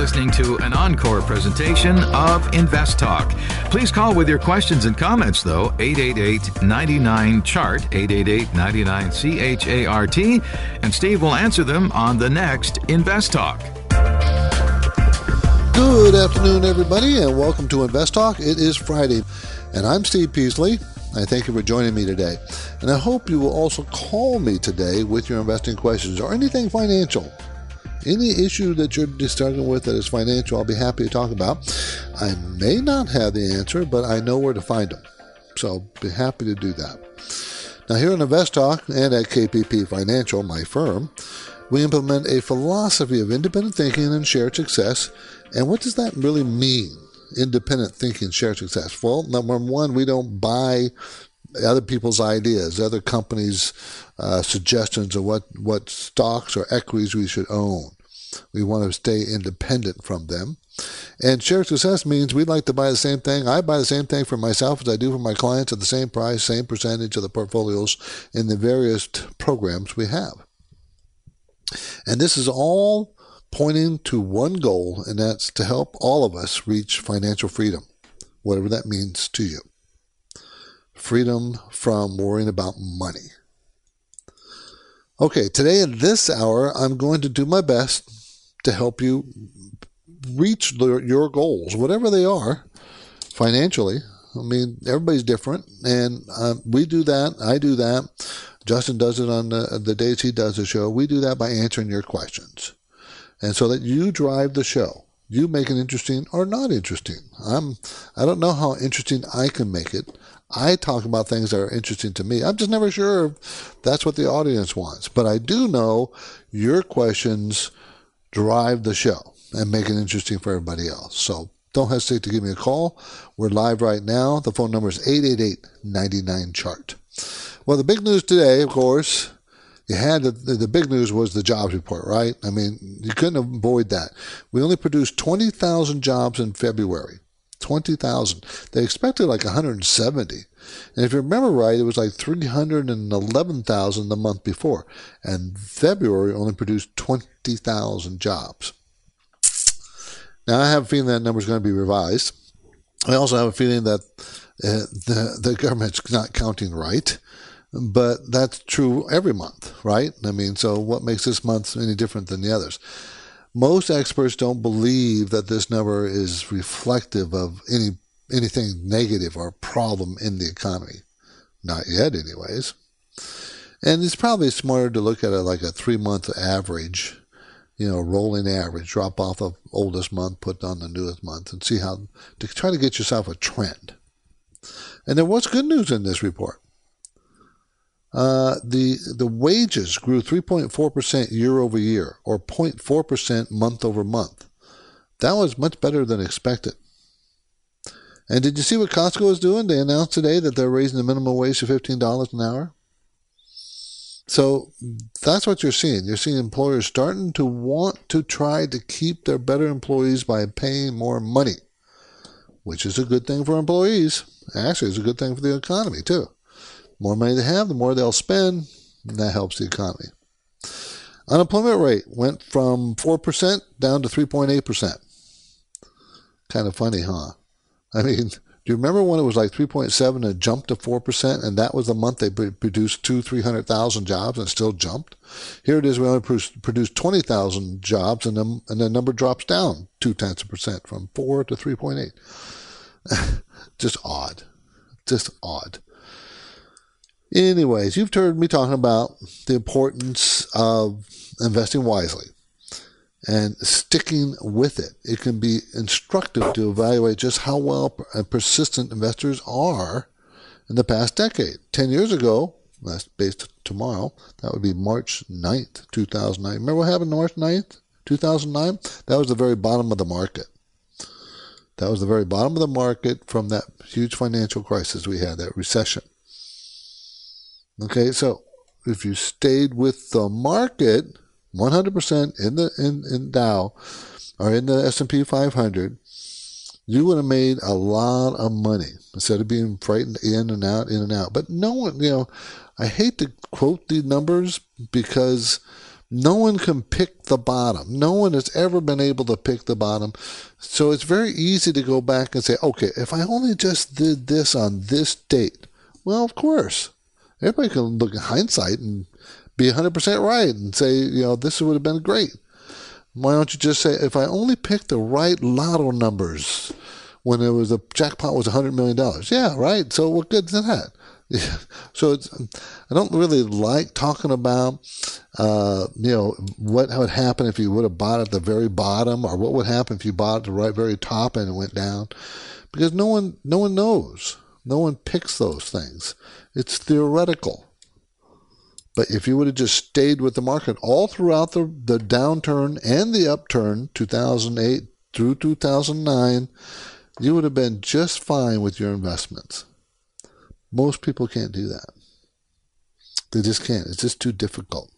Listening to an encore presentation of Invest Talk. Please call with your questions and comments, though, 888 99 Chart, 888 99 CHART, and Steve will answer them on the next Invest Talk. Good afternoon, everybody, and welcome to Invest Talk. It is Friday, and I'm Steve Peasley. I thank you for joining me today. And I hope you will also call me today with your investing questions or anything financial. Any issue that you're struggling with that is financial, I'll be happy to talk about. I may not have the answer, but I know where to find them. So be happy to do that. Now, here in Invest Talk and at KPP Financial, my firm, we implement a philosophy of independent thinking and shared success. And what does that really mean? Independent thinking, shared success. Well, number one, we don't buy other people's ideas, other companies' uh, suggestions of what, what stocks or equities we should own. We want to stay independent from them. And shared success means we'd like to buy the same thing. I buy the same thing for myself as I do for my clients at the same price, same percentage of the portfolios in the various programs we have. And this is all pointing to one goal, and that's to help all of us reach financial freedom, whatever that means to you freedom from worrying about money. Okay, today in this hour, I'm going to do my best to help you reach your goals, whatever they are, financially. I mean, everybody's different, and uh, we do that. I do that. Justin does it on the, the days he does the show. We do that by answering your questions, and so that you drive the show. You make it interesting or not interesting. I'm. I don't know how interesting I can make it. I talk about things that are interesting to me. I'm just never sure that's what the audience wants. But I do know your questions drive the show and make it interesting for everybody else. So don't hesitate to give me a call. We're live right now. The phone number is 888-99-CHART. Well, the big news today, of course, you had the, the big news was the jobs report, right? I mean, you couldn't avoid that. We only produced 20,000 jobs in February. 20,000. They expected like 170. And if you remember right, it was like 311,000 the month before. And February only produced 20,000 jobs. Now, I have a feeling that number is going to be revised. I also have a feeling that uh, the, the government's not counting right. But that's true every month, right? I mean, so what makes this month any different than the others? Most experts don't believe that this number is reflective of any anything negative or problem in the economy. Not yet, anyways. And it's probably smarter to look at it like a three month average, you know, rolling average, drop off the oldest month, put on the newest month, and see how to try to get yourself a trend. And there was good news in this report? Uh, the the wages grew 3.4% year over year, or 0.4% month over month. That was much better than expected. And did you see what Costco is doing? They announced today that they're raising the minimum wage to $15 an hour. So that's what you're seeing. You're seeing employers starting to want to try to keep their better employees by paying more money, which is a good thing for employees. Actually, it's a good thing for the economy, too more money they have, the more they'll spend, and that helps the economy. Unemployment rate went from 4% down to 3.8%. Kind of funny, huh? I mean, do you remember when it was like 3.7 and it jumped to 4%, and that was the month they produced two, 300,000 jobs and still jumped? Here it is, we only produced 20,000 jobs, and, the, and the number drops down two tenths of percent from 4 to 3.8. Just odd. Just odd. Anyways, you've heard me talking about the importance of investing wisely and sticking with it. It can be instructive to evaluate just how well uh, persistent investors are in the past decade. 10 years ago, that's based tomorrow, that would be March 9th, 2009. Remember what happened March 9th, 2009? That was the very bottom of the market. That was the very bottom of the market from that huge financial crisis we had, that recession. Okay, so if you stayed with the market, 100% in the in, in Dow or in the S&P 500, you would have made a lot of money instead of being frightened in and out, in and out. But no one, you know, I hate to quote the numbers because no one can pick the bottom. No one has ever been able to pick the bottom. So it's very easy to go back and say, okay, if I only just did this on this date. Well, of course. Everybody can look at hindsight and be 100% right and say, you know, this would have been great. Why don't you just say, if I only picked the right lotto numbers when it was a jackpot was $100 million? Yeah, right. So what good is that? So it's, I don't really like talking about, uh, you know, what would happen if you would have bought at the very bottom, or what would happen if you bought at the right very top and it went down, because no one, no one knows. No one picks those things. It's theoretical. But if you would have just stayed with the market all throughout the, the downturn and the upturn, 2008 through 2009, you would have been just fine with your investments. Most people can't do that. They just can't. It's just too difficult.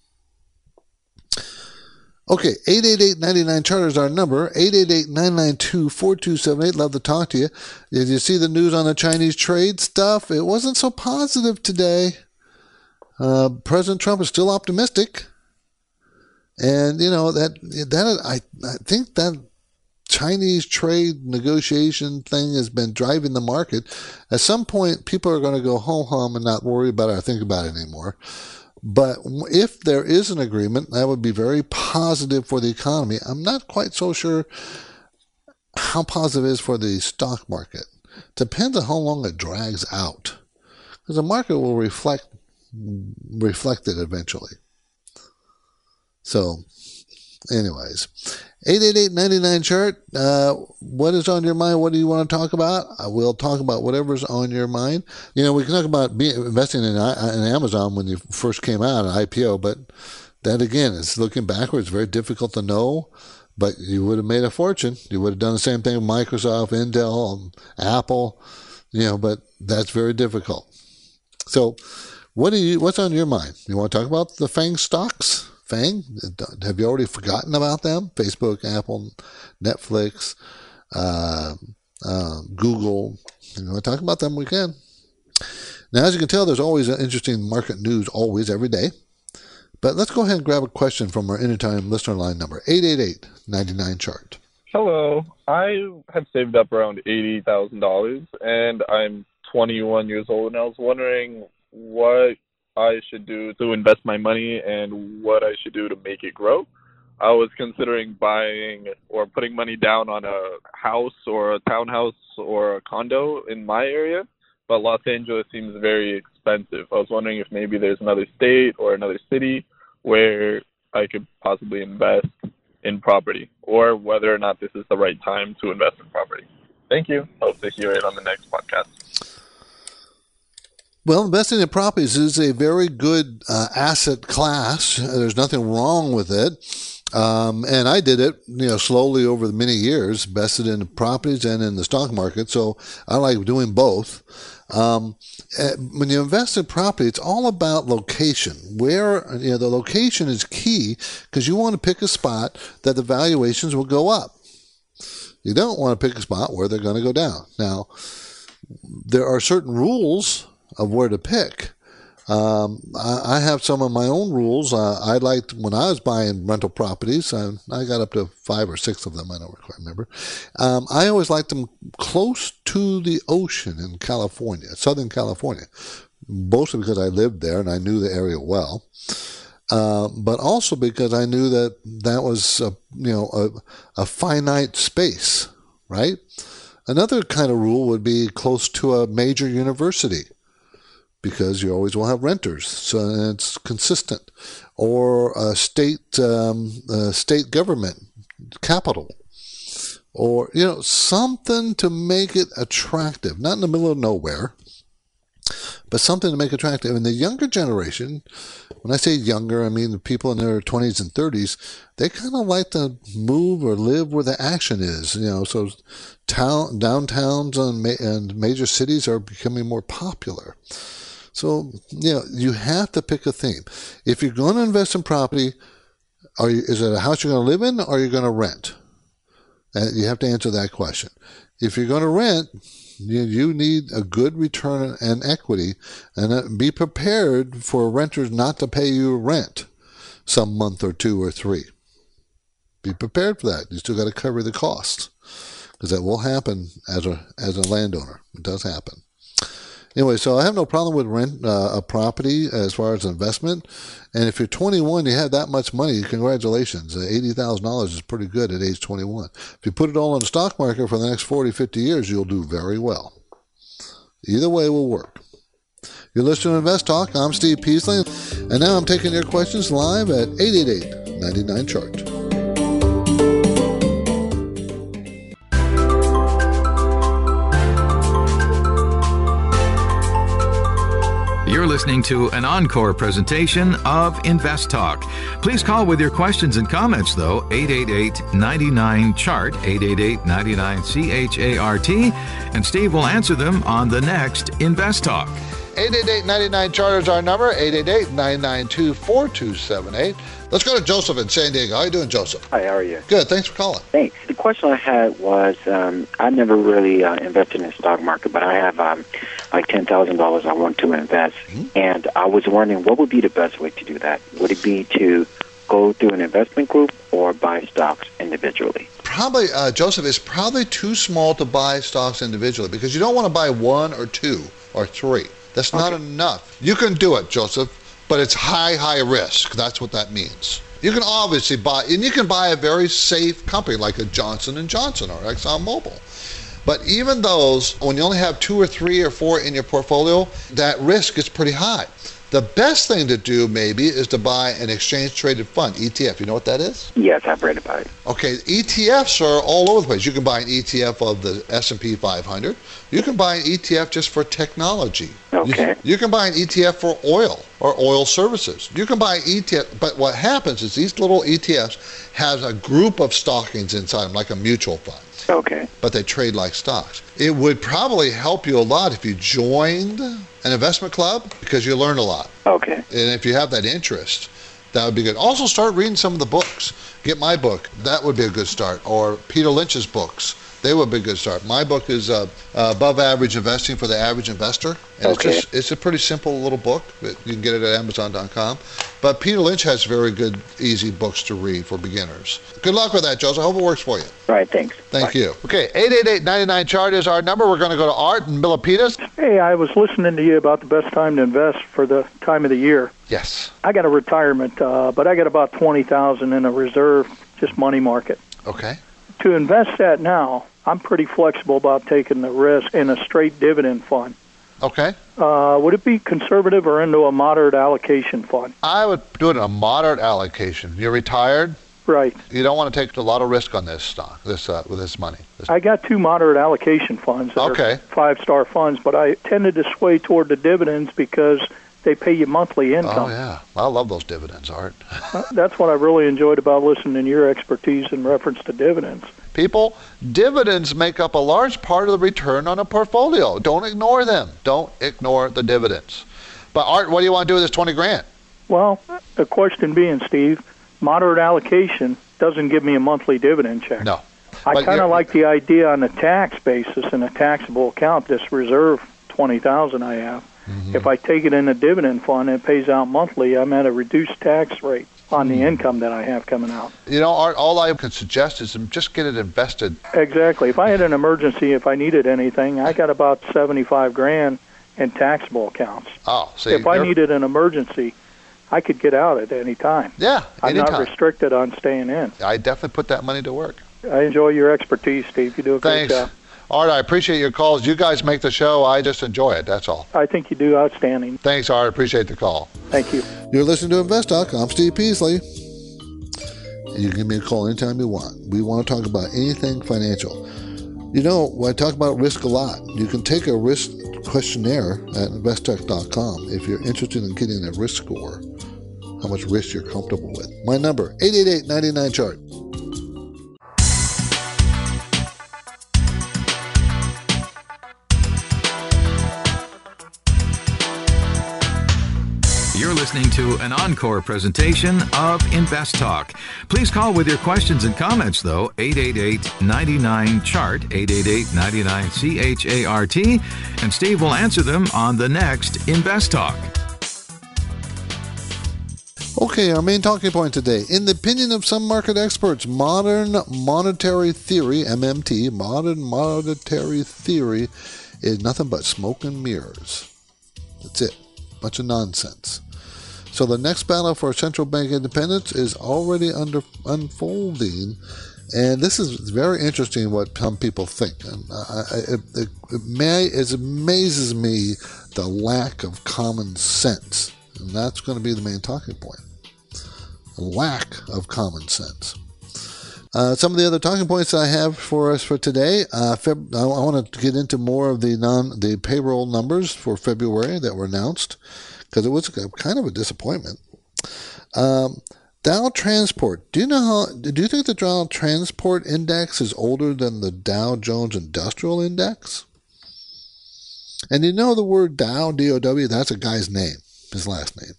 Okay, 888-99 Charter is our number. 888-992-4278. Love to talk to you. Did you see the news on the Chinese trade stuff? It wasn't so positive today. Uh, President Trump is still optimistic. And, you know, that, that, I, I think that Chinese trade negotiation thing has been driving the market. At some point, people are going to go home, home and not worry about it or think about it anymore. But if there is an agreement, that would be very positive for the economy. I'm not quite so sure how positive it is for the stock market. Depends on how long it drags out. Because the market will reflect reflect it eventually. So, anyways, 888-99 chart. Uh, what is on your mind? What do you want to talk about? I will talk about whatever's on your mind. You know, we can talk about being, investing in, uh, in Amazon when you first came out, an IPO, but that again is looking backwards, very difficult to know. But you would have made a fortune. You would have done the same thing with Microsoft, Intel, Apple, you know, but that's very difficult. So, what do you? What's on your mind? You want to talk about the Fang stocks? Fang? Have you already forgotten about them? Facebook, Apple, Netflix, uh, uh, Google. You to talk about them? We can. Now, as you can tell, there's always interesting market news, always, every day. But let's go ahead and grab a question from our anytime listener line number 888 99 chart. Hello. I have saved up around $80,000 and I'm 21 years old and I was wondering what I should do to invest my money and what I should do to make it grow. I was considering buying or putting money down on a house or a townhouse or a condo in my area, but Los Angeles seems very expensive. I was wondering if maybe there's another state or another city where I could possibly invest in property or whether or not this is the right time to invest in property. Thank you. Hope to hear it on the next podcast. Well, investing in properties is a very good uh, asset class. There's nothing wrong with it. Um, and I did it, you know, slowly over the many years, invested in properties and in the stock market. So I like doing both. Um, eh, when you invest in property, it's all about location. Where, you know, the location is key because you want to pick a spot that the valuations will go up. You don't want to pick a spot where they're going to go down. Now, there are certain rules of where to pick. Um, I, I, have some of my own rules. Uh, I liked when I was buying rental properties. I, I, got up to five or six of them. I don't quite remember. Um, I always liked them close to the ocean in California, Southern California, mostly because I lived there and I knew the area well. Uh, but also because I knew that that was a, you know a, a finite space, right? Another kind of rule would be close to a major university because you always will have renters, so it's consistent, or a state um, a state government capital, or you know something to make it attractive, not in the middle of nowhere, but something to make attractive. And the younger generation, when I say younger, I mean the people in their 20s and 30s, they kind of like to move or live where the action is. You know, so town downtowns and, ma- and major cities are becoming more popular. So, you know, you have to pick a theme. If you're going to invest in property, are you, is it a house you're going to live in or are you going to rent? And you have to answer that question. If you're going to rent, you, you need a good return and equity and uh, be prepared for renters not to pay you rent some month or two or three. Be prepared for that. You still got to cover the costs because that will happen as a as a landowner. It does happen. Anyway, so I have no problem with rent uh, a property as far as investment. And if you're 21, you have that much money. Congratulations, thousand dollars is pretty good at age 21. If you put it all in the stock market for the next 40, 50 years, you'll do very well. Either way will work. You're listening to Invest Talk. I'm Steve Peasley, and now I'm taking your questions live at 888 99 Chart. You're listening to an encore presentation of Invest Talk. Please call with your questions and comments, though, 888 99 Chart, 888 99 CHART, and Steve will answer them on the next Invest Talk. 888-99 Chart is our number, 888-992-4278. Let's go to Joseph in San Diego. How you doing, Joseph? Hi, how are you? Good. Thanks for calling. Thanks. The question I had was um, I never really uh, invested in the stock market, but I have um, like $10,000 I want to invest. Mm-hmm. And I was wondering what would be the best way to do that? Would it be to go through an investment group or buy stocks individually? Probably, uh, Joseph, it's probably too small to buy stocks individually because you don't want to buy one or two or three. That's not enough. You can do it, Joseph, but it's high, high risk. That's what that means. You can obviously buy, and you can buy a very safe company like a Johnson Johnson or ExxonMobil. But even those, when you only have two or three or four in your portfolio, that risk is pretty high. The best thing to do maybe is to buy an exchange traded fund, ETF. You know what that is? Yes, I've read about it. Okay, ETFs are all over the place. You can buy an ETF of the S&P 500. You can buy an ETF just for technology. Okay. You, you can buy an ETF for oil or oil services. You can buy ETF, but what happens is these little ETFs has a group of stockings inside them, like a mutual fund Okay. but they trade like stocks. It would probably help you a lot if you joined an investment club because you learn a lot. Okay. And if you have that interest, that would be good. Also, start reading some of the books. Get my book. That would be a good start. Or Peter Lynch's books. They would be a good start. My book is uh, uh, Above Average Investing for the Average Investor. And Okay. it's, just, it's a pretty simple little book. but You can get it at Amazon.com. But Peter Lynch has very good, easy books to read for beginners. Good luck with that, Joseph. I hope it works for you. All right, thanks. Thank Bye. you. Okay, 888-99 chart is our number. We're going to go to Art and Milpitas. Hey, I was listening to you about the best time to invest for the time of the year. Yes. I got a retirement, uh, but I got about twenty thousand in a reserve, just money market. Okay. To invest that now, I'm pretty flexible about taking the risk in a straight dividend fund. Okay. Uh, would it be conservative or into a moderate allocation fund? I would do it in a moderate allocation. You're retired. Right. You don't want to take a lot of risk on this stock, this uh, with this money. This- I got two moderate allocation funds Okay. five-star funds, but I tended to sway toward the dividends because they pay you monthly income. oh yeah, I love those dividends, Art. Uh, That's what I really enjoyed about listening to your expertise in reference to dividends. People, dividends make up a large part of the return on a portfolio. Don't ignore them. Don't ignore the dividends. But Art, what do you want to do with this twenty grand? Well, the question being, Steve, moderate allocation doesn't give me a monthly dividend check. No. I kind of like the idea on a tax basis in a taxable account, this reserve twenty thousand I have. Mm-hmm. If I take it in a dividend fund and it pays out monthly, I'm at a reduced tax rate on Mm-hmm. the income that I have coming out. You know, all I can suggest is just get it invested. Exactly. If I had an emergency, if I needed anything, I got about seventy-five grand in taxable accounts. Oh, see, if I you're- needed an emergency, I could get out at any time. yeah, I'm not restricted on staying in. I definitely put that money to work. I enjoy your expertise, Steve. You do a great job. Art, I appreciate your calls. You guys make the show. I just enjoy it. That's all. I think you do outstanding. Thanks, Art. Appreciate the call. Thank you. You're listening to Invest Talk. I'm Steve Peasley. You can give me a call anytime you want. We want to talk about anything financial. You know, I talk about risk a lot. You can take a risk questionnaire at investtalk.com if you're interested in getting a risk score, how much risk you're comfortable with. My number, 888-99-CHART. You're listening listening to an encore presentation of Invest Talk. Please call with your questions and comments, though, 888 99 Chart, 888 99 C H A R T, and Steve will answer them on the next Invest Talk. Okay, our main talking point today. In the opinion of some market experts, modern monetary theory, MMT, modern monetary theory, is nothing but smoke and mirrors. That's it. Bunch of nonsense. So the next battle for central bank independence is already under unfolding, and this is very interesting what some people think. And I, it, it, it, may, it amazes me the lack of common sense, and that's going to be the main talking point. lack of common sense. Uh, some of the other talking points I have for us for today. Uh, Feb- I want to get into more of the non the payroll numbers for February that were announced because it was kind of a disappointment. Um, Dow Transport. Do you know how? Do you think the Dow Transport Index is older than the Dow Jones Industrial Index? And you know the word Dow, D O W. That's a guy's name, his last name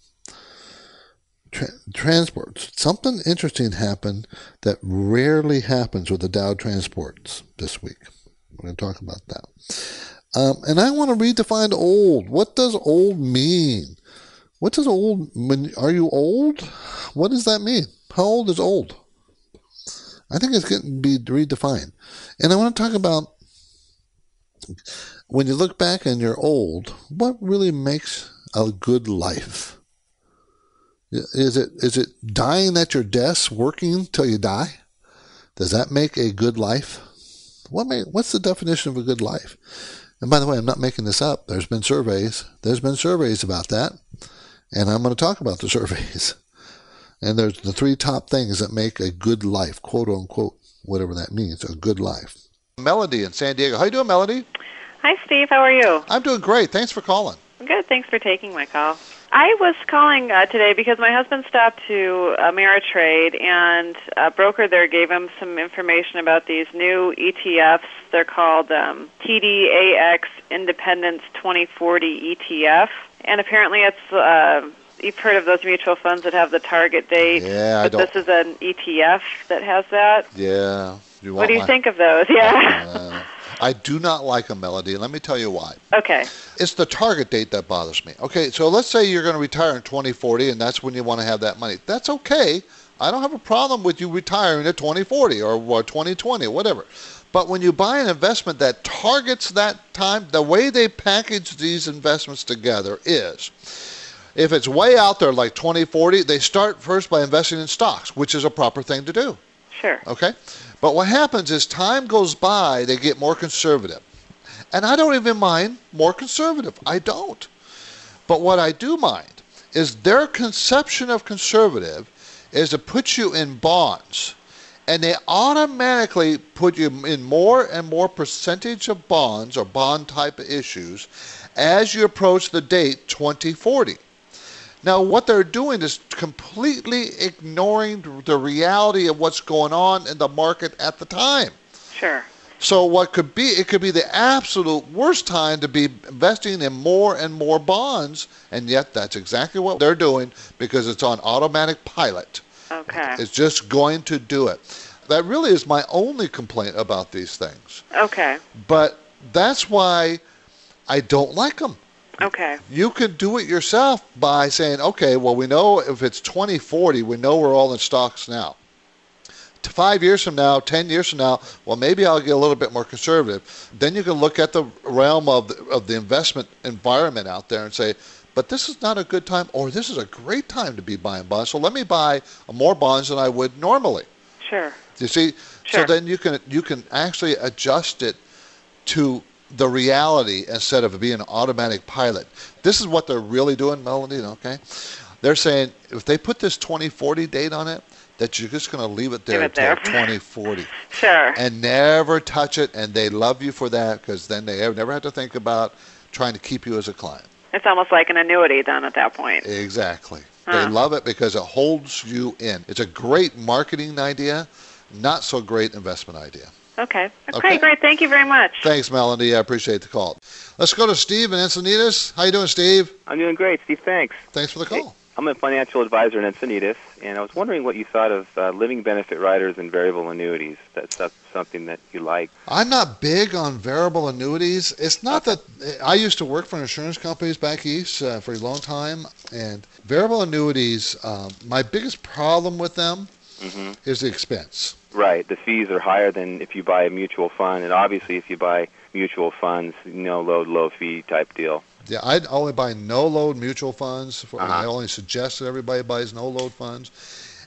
tra- transports. Something interesting happened that rarely happens with the Dow transports this week. We're going to talk about that. Um, and I want to redefine old. What does old mean? What does old? Are you old? What does that mean? How old is old? I think it's getting to be redefined. And I want to talk about when you look back and you're old, what really makes a good life? Is it is it dying at your desk working till you die? Does that make a good life? What may, what's the definition of a good life? And by the way, I'm not making this up. There's been surveys. There's been surveys about that, and I'm going to talk about the surveys. And there's the three top things that make a good life, quote unquote, whatever that means, a good life. Melody in San Diego. How you doing, Melody? Hi, Steve. How are you? I'm doing great. Thanks for calling. Good. Thanks for taking my call. I was calling uh, today because my husband stopped to Ameritrade, and a broker there gave him some information about these new ETFs. They're called um, TDAX Independence 2040 ETF, and apparently it's. Uh, You've heard of those mutual funds that have the target date, yeah, I don't. this is an ETF that has that. Yeah. You What do you my- think of those? Yeah. Uh, I do not like a melody, let me tell you why. okay. It's the target date that bothers me. Okay, so let's say you're going to retire in 2040, and that's when you want to have that money. That's okay. I don't have a problem with you retiring at 2040 or, or 2020 whatever. But when you buy an investment that targets that time, the way they package these investments together is if it's way out there like 2040, they start first by investing in stocks, which is a proper thing to do. Sure. Okay? But what happens is time goes by, they get more conservative. And I don't even mind more conservative. I don't. But what I do mind is their conception of conservative is to put you in bonds. And they automatically put you in more and more percentage of bonds or bond type of issues as you approach the date 2040. Now, what they're doing is completely ignoring the reality of what's going on in the market at the time. Sure. So, what could be, it could be the absolute worst time to be investing in more and more bonds, and yet that's exactly what they're doing because it's on automatic pilot. Okay. It's just going to do it. That really is my only complaint about these things. Okay. But that's why I don't like them Okay. you can do it yourself by saying, okay, well, we know if it's 2040, we know we're all in stocks now. Five years from now, 10 years from now, well, maybe I'll get a little bit more conservative. Then you can look at the realm of the, of the investment environment out there and say, but this is not a good time, or this is a great time to be buying bonds. So let me buy more bonds than I would normally. Sure. You see, Sure. so then you can you can actually adjust it to the reality instead of being an automatic pilot. This is what they're really doing, Melody. Okay, they're saying if they put this 2040 date on it, that you're just going to leave it there until there. 2040 Sure. and never touch it, and they love you for that because then they never have to think about trying to keep you as a client. It's almost like an annuity then at that point. Exactly. Huh. They love it because it holds you in. It's a great marketing idea, not so great investment idea. Okay. Okay, Okay. great. Thank you very much. Thanks, Melody. I appreciate the call. Let's go to Steve in Encinitas. How you doing, Steve? I'm doing great, Steve. Thanks. Thanks for the call. I'm a financial advisor in Encinitas, and I was wondering what you thought of uh, living benefit riders and variable annuities. That's, that's something that you like. I'm not big on variable annuities. It's not that I used to work for insurance companies back east uh, for a long time, and variable annuities. Um, my biggest problem with them hmm is the expense. Right. The fees are higher than if you buy a mutual fund, and obviously, if you buy mutual funds, no load, low fee type deal. Yeah, I'd only buy no load mutual funds. For, Uh-huh. I only suggest that everybody buys no load funds.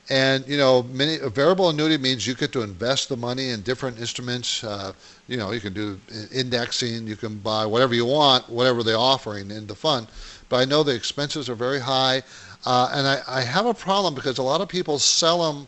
And you know, many a variable annuity means you get to invest the money in different instruments. Uh, you know, you can do indexing, you can buy whatever you want, whatever they're offering in the fund. But I know the expenses are very high, uh, and I, I have a problem because a lot of people sell them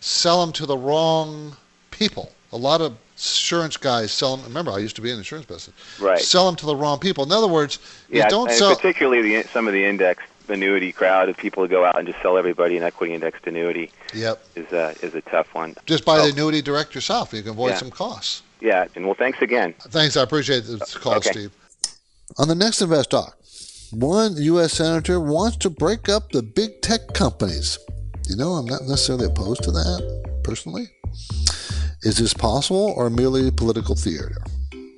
sell them to the wrong people. A lot of insurance guys sell them. Remember, I used to be in the insurance business. Right. Sell them to the wrong people. In other words, Yeah, you don't and sell. particularly the, some of the index annuity crowd of people who go out and just sell everybody an equity indexed annuity Yep. is a is a tough one. Just buy Oh. the annuity direct yourself. You can avoid Yeah. some costs. Yeah, and well, thanks again. Thanks. I appreciate the call, Okay. Steve. On the next Invest Talk, one U.S. senator wants to break up the big tech companies. You know, I'm not necessarily opposed to that personally. Is this possible or merely political theater?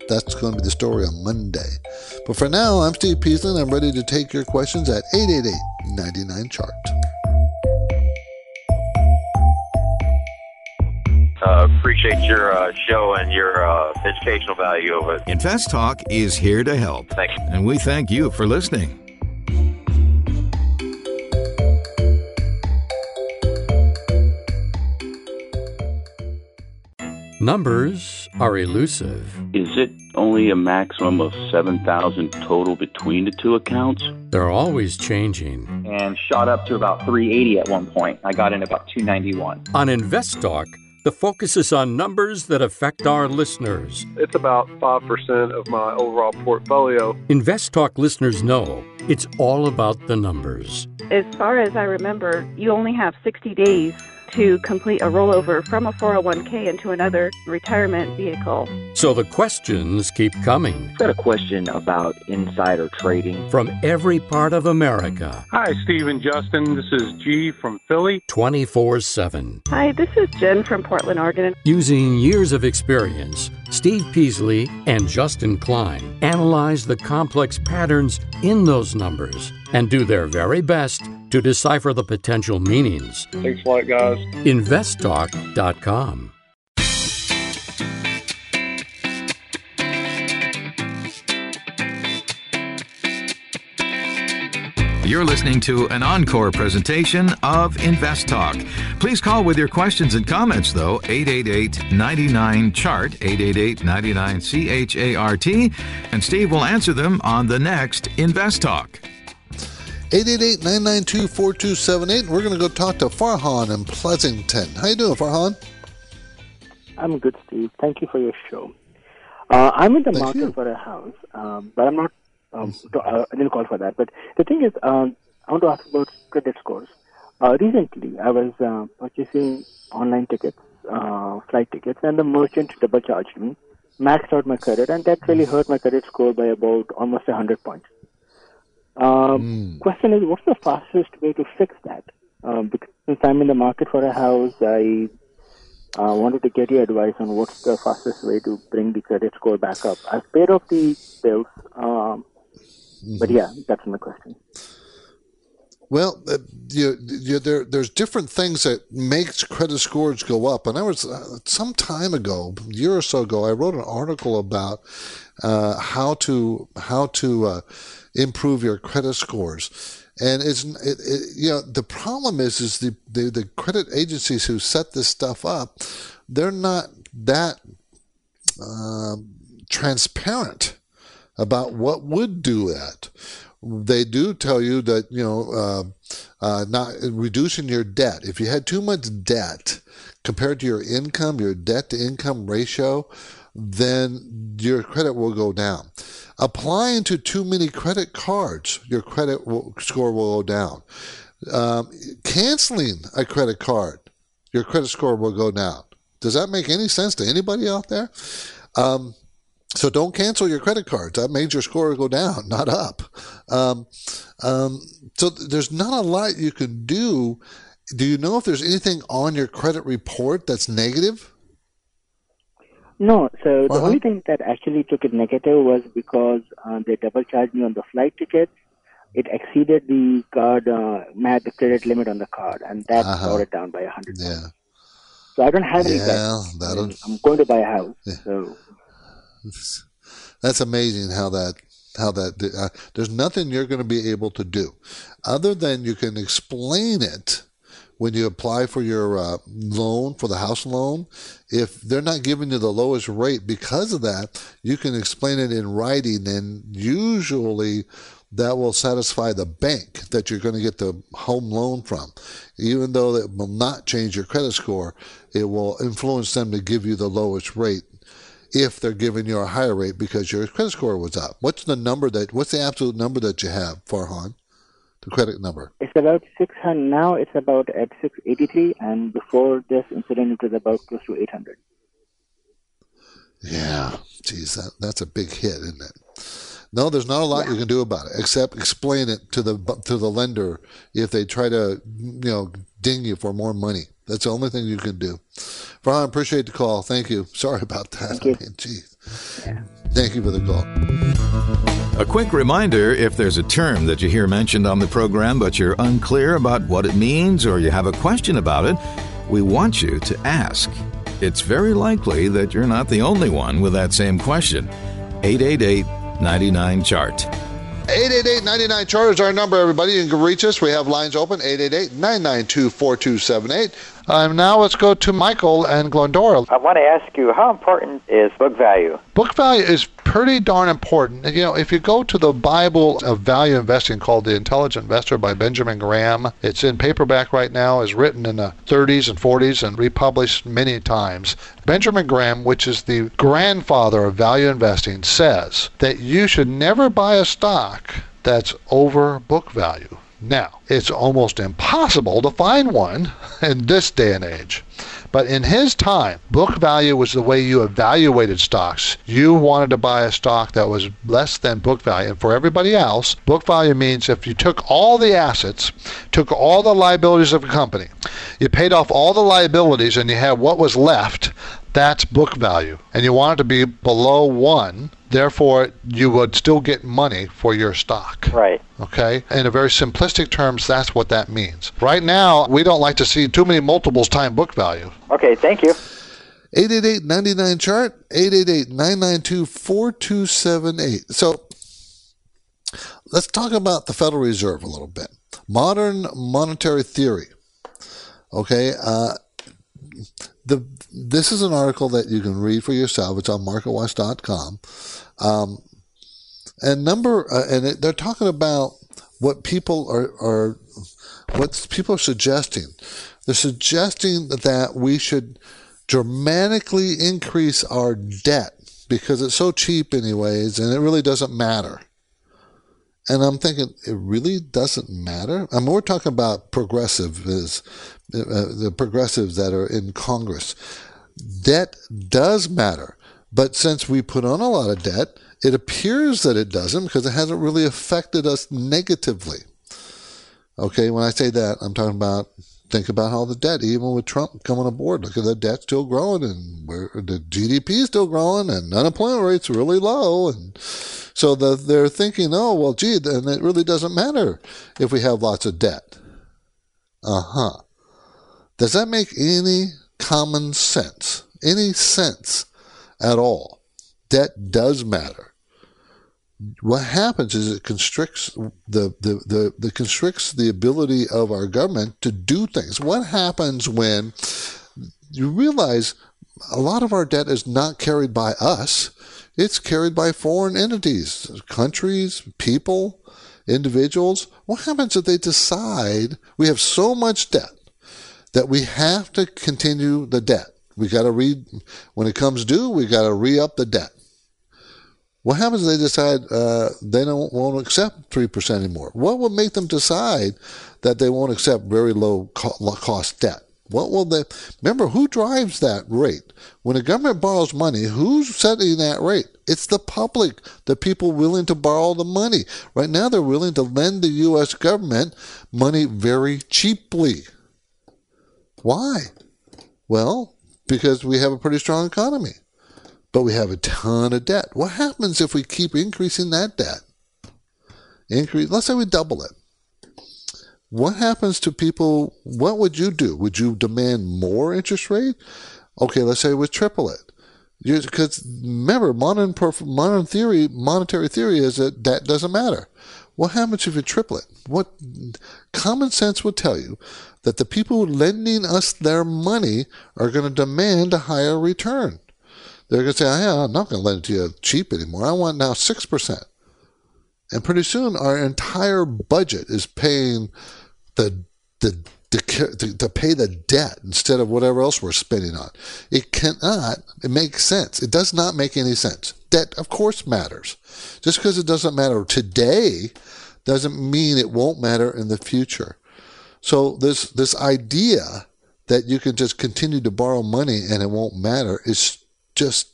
That's going to be the story on Monday. But for now, I'm Steve Peasley, and I'm ready to take your questions at 888 99 Chart. Uh, appreciate your uh, show and your uh, educational value of it. Invest Talk is here to help. Thanks. And we thank you for listening. Numbers are elusive. Is it only a maximum of 7,000 total between the two accounts? They're always changing. and shot up to about 380 at one point. I got in about 291. On Invest Talk, the focus is on numbers that affect our listeners. It's about 5% of my overall portfolio. Invest Talk listeners know it's all about the numbers. As far as I remember, you only have 60 days to complete a rollover from a 401k into another retirement vehicle. So the questions keep coming Got a question about insider trading. from every part of America Hi, Steve and Justin. This is G from Philly. 24 7. Hi, this is Jen from Portland, Oregon. Using years of experience, Steve Peasley and Justin Klein analyze the complex patterns in those numbers and do their very best to decipher the potential meanings. Thanks a lot, guys. InvestTalk.com. You're listening to an encore presentation of Invest Talk. Please call with your questions and comments, though, 888 99 Chart, 888 99 C H A R T, and Steve will answer them on the next Invest Talk. 888-992-4278. We're going to go talk to Farhan in Pleasanton. How you doing, Farhan? I'm good, Steve. Thank you for your show. Uh, I'm in the Thank market you. for a house, um, but I'm not. Um, to- uh, I didn't call for that. But the thing is, um, I want to ask about credit scores. Uh, recently, I was uh, purchasing online tickets, uh, flight tickets, and the merchant double charged me, maxed out my credit, and that really hurt my credit score by about almost 100 points. Um, Question is, what's the fastest way to fix that? Um, because since I'm in the market for a house, I uh, wanted to get your advice on what's the fastest way to bring the credit score back up. I've paid off the bills, um, but yeah, that's my question. Well, uh, you, you, there, there's different things that makes credit scores go up. And I was uh, some time ago, a year or so ago, I wrote an article about uh, how to how to uh, improve your credit scores. And it's it, it, you know the problem is is the, the the credit agencies who set this stuff up, they're not that um transparent about what would do that. They do tell you that you know uh, uh, not reducing your debt. If you had too much debt compared to your income, your debt to income ratio, then your credit will go down. Applying to too many credit cards, your credit will, score will go down. Um, canceling a credit card, your credit score will go down. Does that make any sense to anybody out there? Um, So don't cancel your credit cards. That made your score go down, not up. Um, um, so there's not a lot you can do. Do you know if there's anything on your credit report that's negative? No, so the Uh-huh. only thing that actually took it negative was because uh, they double charged me on the flight tickets. It exceeded the card, uh, the credit limit on the card, and that Uh-huh. brought it down by a hundred. Yeah. So I don't have any Yeah. I mean, I'm going to buy a house, so That's amazing how that how that uh, there's nothing you're going to be able to do other than you can explain it when you apply for your uh, loan for the house loan if they're not giving you the lowest rate because of that you can explain it in writing and usually that will satisfy the bank that you're going to get the home loan from even though it will not change your credit score it will influence them to give you the lowest rate if they're giving you a higher rate because your credit score was up. What's the number that? What's the absolute number that you have, Farhan? The credit number. it's about six hundred now. It's about at six eighty three, and before this incident, it was about close to eight hundred. Yeah, geez, that, that's a big hit, isn't it? No, there's not a lot you can do about it except explain it to the to the lender if they try to you know ding you for more money. That's the only thing you can do. Farhan, appreciate the call. Thank you. Sorry about that. I mean, geez. Thank you for the call. A quick reminder if there's a term that you hear mentioned on the program but you're unclear about what it means or you have a question about it, we want you to ask. It's very likely that you're not the only one with that same question. 888 99 Chart. 888-99 chart is our number, everybody. You can reach us. We have lines open, 888-992-4278. Um, now let's go to Michael and Glendora. I want to ask you, how important is book value? Book value is pretty darn important. You know, if you go to the Bible of value investing called The Intelligent Investor by Benjamin Graham, it's in paperback right now, is written in the 30s and 40s and republished many times. Benjamin Graham, which is the grandfather of value investing, says that you should never buy a stock that's over book value. Now, it's almost impossible to find one in this day and age. But in his time, book value was the way you evaluated stocks. You wanted to buy a stock that was less than book value. And for everybody else, book value means if you took all the assets, took all the liabilities of a company, you paid off all the liabilities, and you had what was left, that's book value. And you want it to be below one, therefore, you would still get money for your stock. Right. Okay? In a very simplistic terms, that's what that means. Right now, we don't like to see too many multiples time book value. Okay, thank you. 888-99 chart 888-992-4278 so let's talk about the federal reserve a little bit modern monetary theory okay uh, the this is an article that you can read for yourself. It's on marketwatch.com um, and number uh, and it, they're talking about what people are are what people are suggesting. They're suggesting that we should dramatically increase our debt because it's so cheap anyways and it really doesn't matter and i'm thinking it really doesn't matter? I mean we're talking about progressives, uh, the progressives that are in congress. Debt does matter. But since we put on a lot of debt it appears that it doesn't because it hasn't really affected us negatively. Okay when i say that i'm talking about think about how the debt, even with Trump coming aboard, look at the debt still growing and the GDP is still growing and unemployment rate's really low. And so the, they're thinking, oh, well, gee, then it really doesn't matter if we have lots of debt. Uh huh. Does that make any common sense? Any sense at all? Debt does matter what happens is it constricts the, the, the, the constricts the ability of our government to do things. What happens when you realize a lot of our debt is not carried by us, it's carried by foreign entities, countries, people, individuals. What happens if they decide we have so much debt that we have to continue the debt? We got to read when it comes due, we got to re up the debt. What happens if they decide uh, they don't won't accept three percent anymore? What would make them decide that they won't accept very low cost debt? What will they remember? Who drives that rate? When a government borrows money, who's setting that rate? It's the public, the people willing to borrow the money. Right now, they're willing to lend the U.S. government money very cheaply. Why? Well, because we have a pretty strong economy, but we have a ton of debt. What happens if we keep increasing that debt? Increase. Let's say we double it. What happens to people? What would you do? Would you demand more interest rate? Okay, let's say we triple it. Because remember, modern modern theory, monetary theory is that debt doesn't matter. What happens if you triple it? What common sense would tell you that the people lending us their money are going to demand a higher return. They're going to say, I'm not going to lend it to you uh, cheap anymore. I want now 6%. And pretty soon our entire budget is paying the, the, the, to pay the debt instead of whatever else we're spending on. It cannot, it makes sense. It does not make any sense. Debt, of course, matters. Just because it doesn't matter today doesn't mean it won't matter in the future. So this this idea that you can just continue to borrow money and it won't matter is just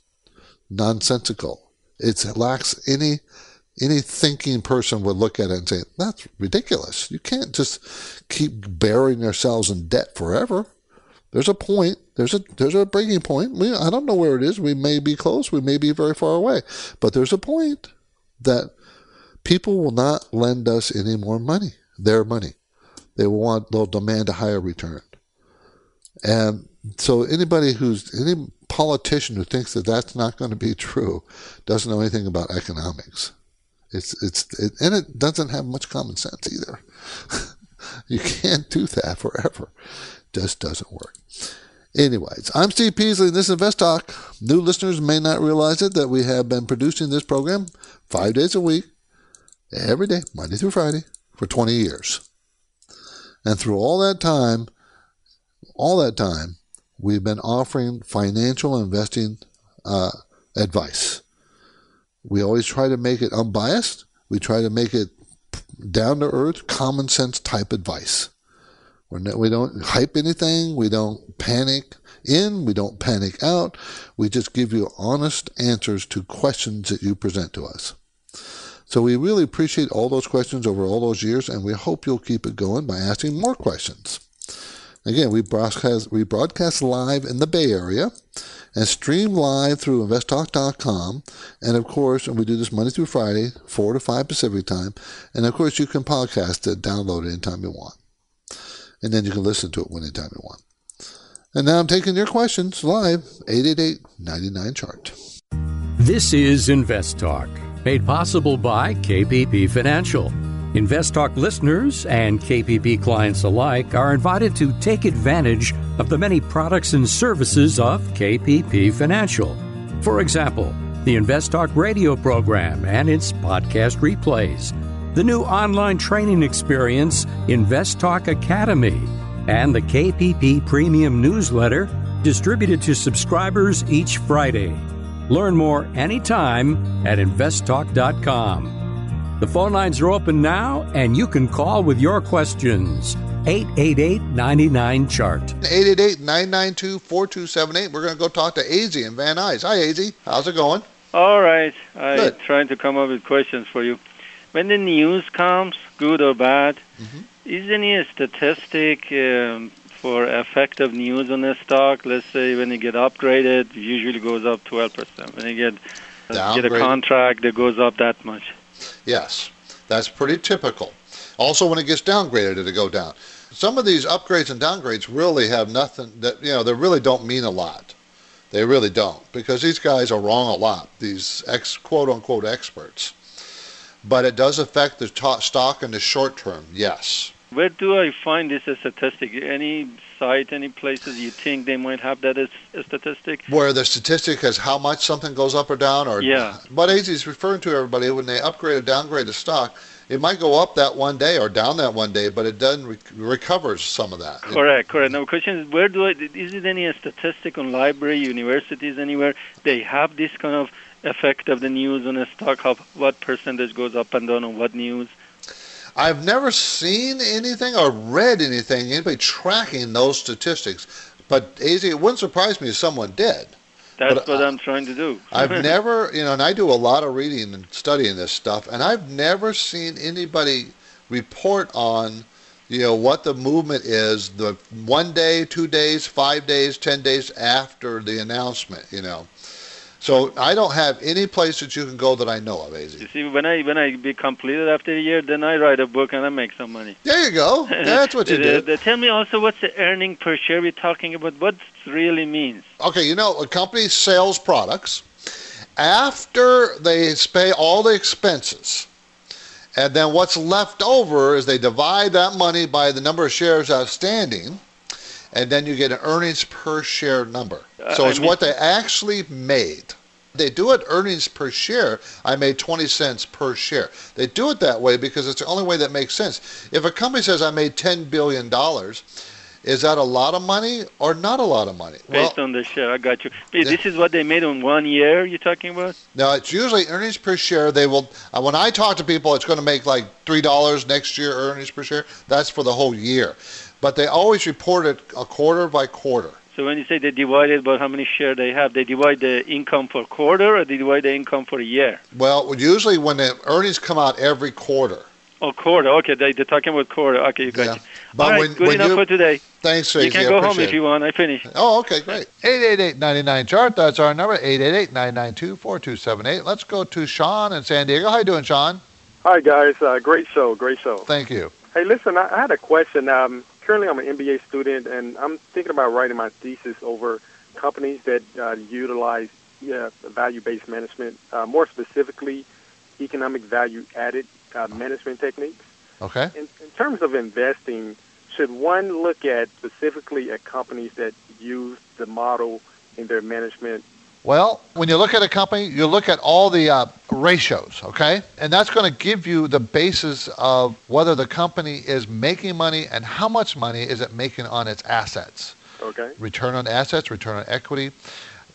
nonsensical. It lacks any any thinking person would look at it and say, That's ridiculous. You can't just keep burying yourselves in debt forever. There's a point. There's a there's a breaking point. We, I don't know where it is. We may be close. We may be very far away. But there's a point that people will not lend us any more money, their money. They will want they'll demand a higher return. And so anybody who's any politician who thinks that that's not going to be true doesn't know anything about economics. It's it's it, and it doesn't have much common sense either. you can't do that forever. Just doesn't work. Anyways, I'm Steve Peasley, and this is Invest Talk. New listeners may not realize it that we have been producing this program five days a week, every day, Monday through Friday, for 20 years. And through all that time, all that time, we've been offering financial investing uh, advice. We always try to make it unbiased. We try to make it down to earth, common sense type advice. We're we don't hype anything. We don't panic in. We don't panic out. We just give you honest answers to questions that you present to us. So we really appreciate all those questions over all those years, and we hope you'll keep it going by asking more questions. Again, we broadcast, we broadcast live in the Bay Area and stream live through investtalk.com. And of course, and we do this Monday through Friday, 4 to 5 Pacific time. And of course, you can podcast it, download it anytime you want. And then you can listen to it anytime you want. And now I'm taking your questions live, 888 99 chart. This is Invest Talk made possible by KPP Financial. InvestTalk listeners and KPP clients alike are invited to take advantage of the many products and services of KPP Financial. For example, the InvestTalk radio program and its podcast replays, the new online training experience, InvestTalk Academy, and the KPP Premium newsletter distributed to subscribers each Friday. Learn more anytime at investtalk.com. The phone lines are open now, and you can call with your questions. 888 99 Chart. 888 992 4278. We're going to go talk to AZ in Van Nuys. Hi, AZ. How's it going? All right. I'm trying to come up with questions for you. When the news comes, good or bad, mm-hmm. is any statistic um, for effective news on a stock, let's say when you get upgraded, it usually goes up 12%. When you get uh, get a contract, it goes up that much. Yes, that's pretty typical. Also, when it gets downgraded, it'll go down. Some of these upgrades and downgrades really have nothing that, you know, they really don't mean a lot. They really don't because these guys are wrong a lot, these ex, quote unquote experts. But it does affect the stock in the short term, yes. Where do I find this statistic? Any site, any places you think they might have that as a statistic? Where the statistic is how much something goes up or down, or yeah. What AZ is referring to, everybody, when they upgrade or downgrade a stock, it might go up that one day or down that one day, but it doesn't re- recovers some of that. Correct, correct. Now, the question is, where do I? Is it any statistic on library, universities, anywhere they have this kind of effect of the news on a stock? Of what percentage goes up and down on what news? I've never seen anything or read anything, anybody tracking those statistics. But AZ, it wouldn't surprise me if someone did. That's But what I'm trying to do. I've never, you know, and I do a lot of reading and studying this stuff, and I've never seen anybody report on, you know, what the movement is the one day, two days, five days, ten days after the announcement, you know. So I don't have any place that you can go that I know of, AZ. You see, when I when I be completed after a year, then I write a book and I make some money. There you go. That's what you did. uh, Tell me also what's the earning per share we're talking about. What it really means? Okay, you know, a company sells products after they pay all the expenses. And then what's left over is they divide that money by the number of shares outstanding, and then you get an earnings per share number. Uh, So I it's mean- what they actually made. They do it earnings per share. I made 20 cents per share. They do it that way because it's the only way that makes sense. If a company says I made $10 billion, is that a lot of money or not a lot of money? Based on the share, I got you. This is what they made in one year. You're talking about? Now it's usually earnings per share. They will uh, when I talk to people, it's going to make like three dollars next year earnings per share. That's for the whole year, but they always report it a quarter by quarter. So when you say they divide it by how many shares they have, they divide the income for quarter or they divide the income for a year? Well, usually when the earnings come out every quarter. Oh, quarter. Okay, they, they're talking about quarter. Okay, you got Yeah. you. But All right, when- good when enough you- for today. Thanks, Tracy. You can I go home if you want. I finished. Oh, okay, great. 888-99 chart. That's our number. 888-992-4278. Let's go to Sean in San Diego. How you doing, Sean? Hi guys, uh, great show, great show. Thank you. Hey, listen, I, I had a question. Um, currently, I'm an MBA student, and I'm thinking about writing my thesis over companies that uh, utilize yeah, value-based management, uh, more specifically, economic value-added uh, management techniques. Okay. In, in terms of investing, should one look at specifically at companies that use the model in their management Well, when you look at a company, you look at all the uh, ratios, okay? And that's going to give you the basis of whether the company is making money and how much money is it making on its assets. Okay. Return on assets, return on equity.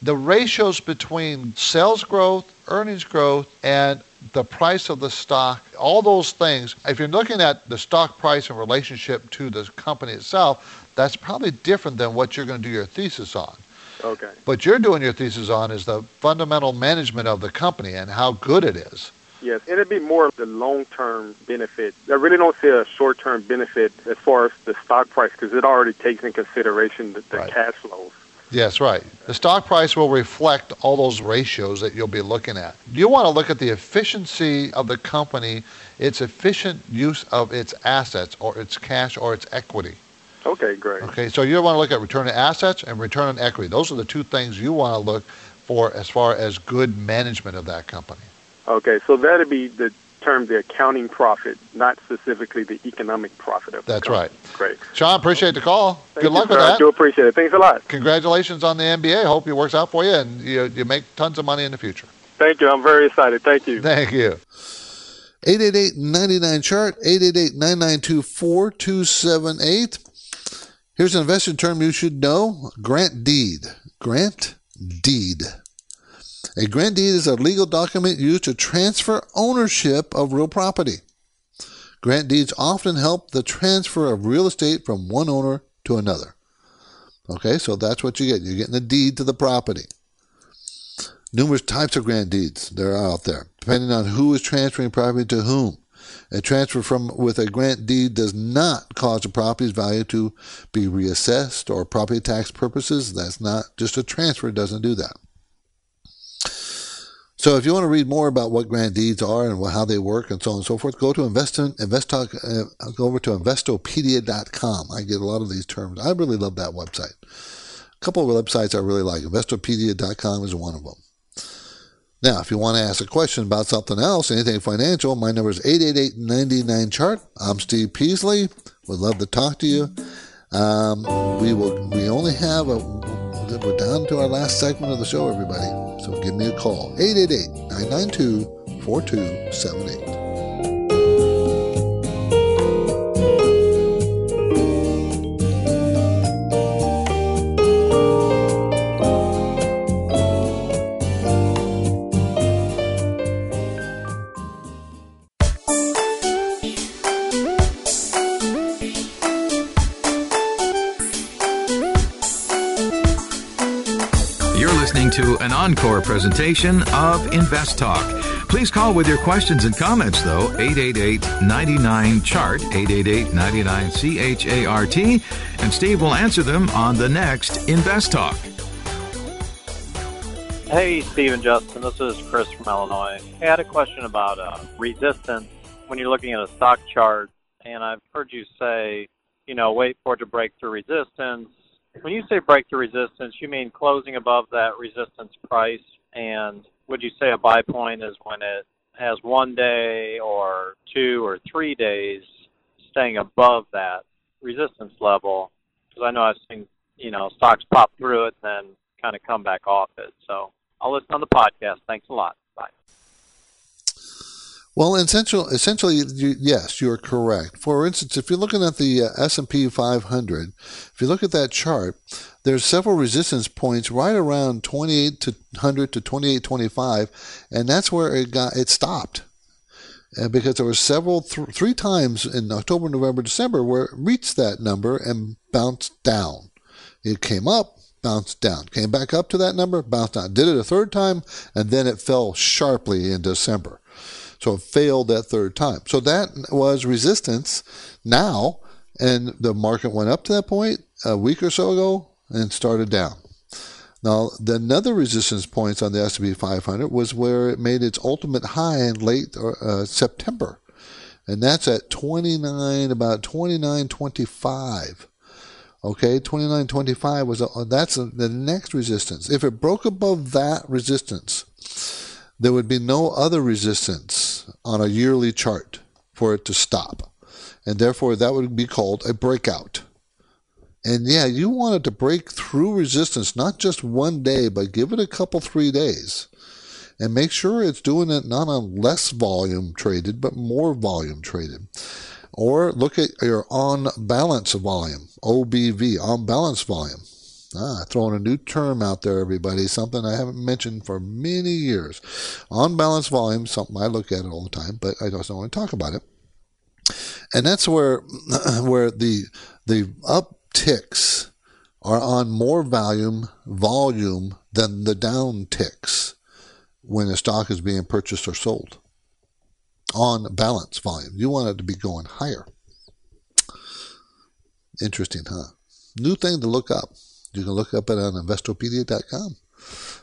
The ratios between sales growth, earnings growth, and the price of the stock, all those things, if you're looking at the stock price in relationship to the company itself, that's probably different than what you're going to do your thesis on. Okay. What you're doing your thesis on is the fundamental management of the company and how good it is. Yes, and it'd be more of the long-term benefit. I really don't see a short-term benefit as far as the stock price because it already takes in consideration the, the cash flows. Yes, right. The stock price will reflect all those ratios that you'll be looking at. You want to look at the efficiency of the company, its efficient use of its assets or its cash or its equity. Okay, great. Okay, so you want to look at return on assets and return on equity. Those are the two things you want to look for as far as good management of that company. Okay, so that'd be the term the accounting profit, not specifically the economic profit of That's company. right. Great. Sean, appreciate the call. Thank Good you, luck with sir. I that. do appreciate it. Thanks a lot. Congratulations on the MBA. Hope it works out for you and you, you make tons of money in the future. Thank you. I'm very excited. Thank you. Thank you. 888-99 chart 888-992-4278 here's an investment term you should know grant deed. Grant deed. A grant deed is a legal document used to transfer ownership of real property. Grant deeds often help the transfer of real estate from one owner to another. Okay so that's what you get. You're getting a deed to the property. Numerous types of grant deeds that are out there, depending on who is transferring property to whom. A transfer from with a grant deed does not cause the property's value to be reassessed or property tax purposes. That's not just a transfer; it doesn't do that. So, if you want to read more about what grant deeds are and how they work and so on and so forth, go to invest invest talk, uh, go over to investopedia.com. I get a lot of these terms. I really love that website. A couple of websites I really like. Investopedia.com is one of them. Now, if you want to ask a question about something else, anything financial, my number is 888-99-CHART. I'm Steve Peasley. Would love to talk to you. Um, we will. We only have a. We're down to our last segment of the show, everybody. So give me a call. 888-992-4278. Encore presentation of Invest Talk. Please call with your questions and comments, though, 888-99-CHART, 888-99-CHART, and Steve will answer them on the next Invest Talk. Hey, Steve and Justin. This is Chris from Illinois. I had a question about uh, resistance when you're looking at a stock chart, and I've heard you say, you know, wait for it to break through resistance. When you say break through resistance, you mean closing above that resistance price, and would you say a buy point is when it has one day or two or three days staying above that resistance level? Because I know I've seen, you know, stocks pop through it and then kind of come back off it. So I'll listen on the podcast. Thanks a lot. Bye. Well, essential, essentially, you, yes, you're correct. For instance, if you're looking at the uh, S&P 500, if you look at that chart, there's several resistance points right around 2800 to 2825, and that's where it got it stopped. And because there were several th- three times in October, November, December where it reached that number and bounced down. It came up, bounced down, came back up to that number, bounced down, did it a third time, and then it fell sharply in December. So it failed that third time. So that was resistance now, and the market went up to that point a week or so ago and started down. Now, the another resistance points on the S&P 500 was where it made its ultimate high in late uh, September, and that's at 29, about 29.25. Okay, 29.25 was a, that's a, the next resistance. If it broke above that resistance, there would be no other resistance on a yearly chart for it to stop. And therefore, that would be called a breakout. And yeah, you want it to break through resistance, not just one day, but give it a couple, three days. And make sure it's doing it not on less volume traded, but more volume traded. Or look at your on balance volume, OBV, on balance volume. Ah, throwing a new term out there, everybody. Something I haven't mentioned for many years. On balance volume, something I look at it all the time, but I just don't want to talk about it. And that's where where the the upticks are on more volume volume than the down ticks when a stock is being purchased or sold. On balance volume, you want it to be going higher. Interesting, huh? New thing to look up. You can look up it on investopedia.com.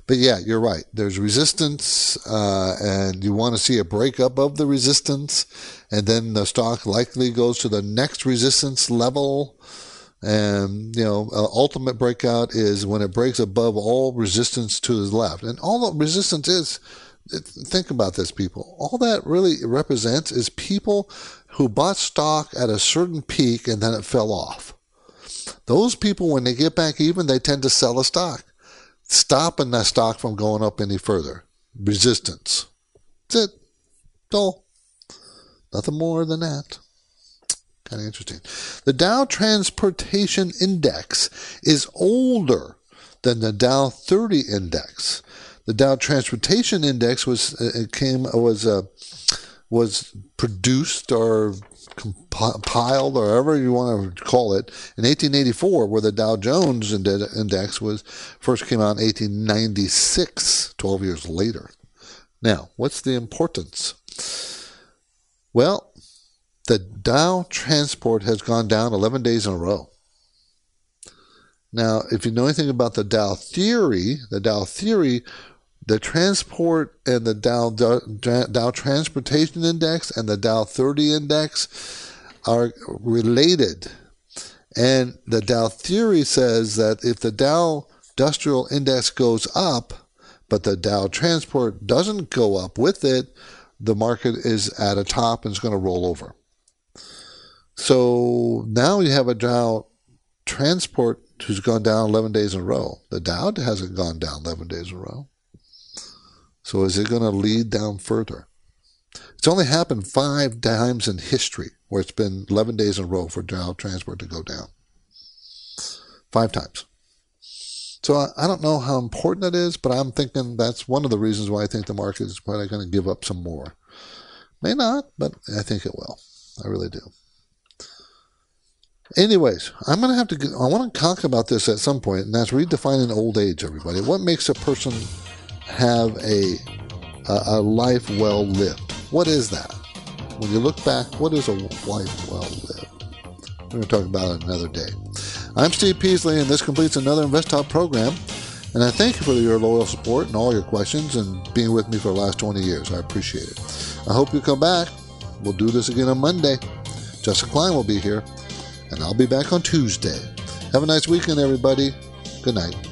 But yeah, you're right. There's resistance, uh, and you want to see a breakup of the resistance, and then the stock likely goes to the next resistance level. And you know, uh, ultimate breakout is when it breaks above all resistance to the left, and all the resistance is. Think about this, people. All that really represents is people who bought stock at a certain peak and then it fell off. Those people, when they get back even, they tend to sell a stock, stopping that stock from going up any further. Resistance. That's it. All. Nothing more than that. Kind of interesting. The Dow Transportation Index is older than the Dow 30 Index. The Dow Transportation Index was uh, it came was uh, was produced or compiled or however you want to call it in 1884 where the Dow Jones index was first came out in 1896 12 years later. Now what's the importance? Well the Dow transport has gone down 11 days in a row. Now if you know anything about the Dow theory the Dow theory the transport and the Dow, Dow Transportation Index and the Dow 30 Index are related. And the Dow theory says that if the Dow Industrial Index goes up, but the Dow Transport doesn't go up with it, the market is at a top and it's going to roll over. So now you have a Dow Transport who's gone down 11 days in a row. The Dow hasn't gone down 11 days in a row. So is it going to lead down further? It's only happened five times in history where it's been 11 days in a row for Dow transport to go down. Five times. So I, don't know how important that is, but I'm thinking that's one of the reasons why I think the market is probably going to give up some more. May not, but I think it will. I really do. Anyways, I'm going to have to. I want to talk about this at some point, and that's redefining old age. Everybody, what makes a person have a a, a life well lived? What is that? When you look back, what is a life well lived? We're going to talk about it another day. I'm Steve Peasley, and this completes another Invest Talk program. And I thank you for your loyal support and all your questions and being with me for the last 20 years. I appreciate it. I hope you come back. We'll do this again on Monday. Justin Klein will be here, and I'll be back on Tuesday. Have a nice weekend, everybody. Good night.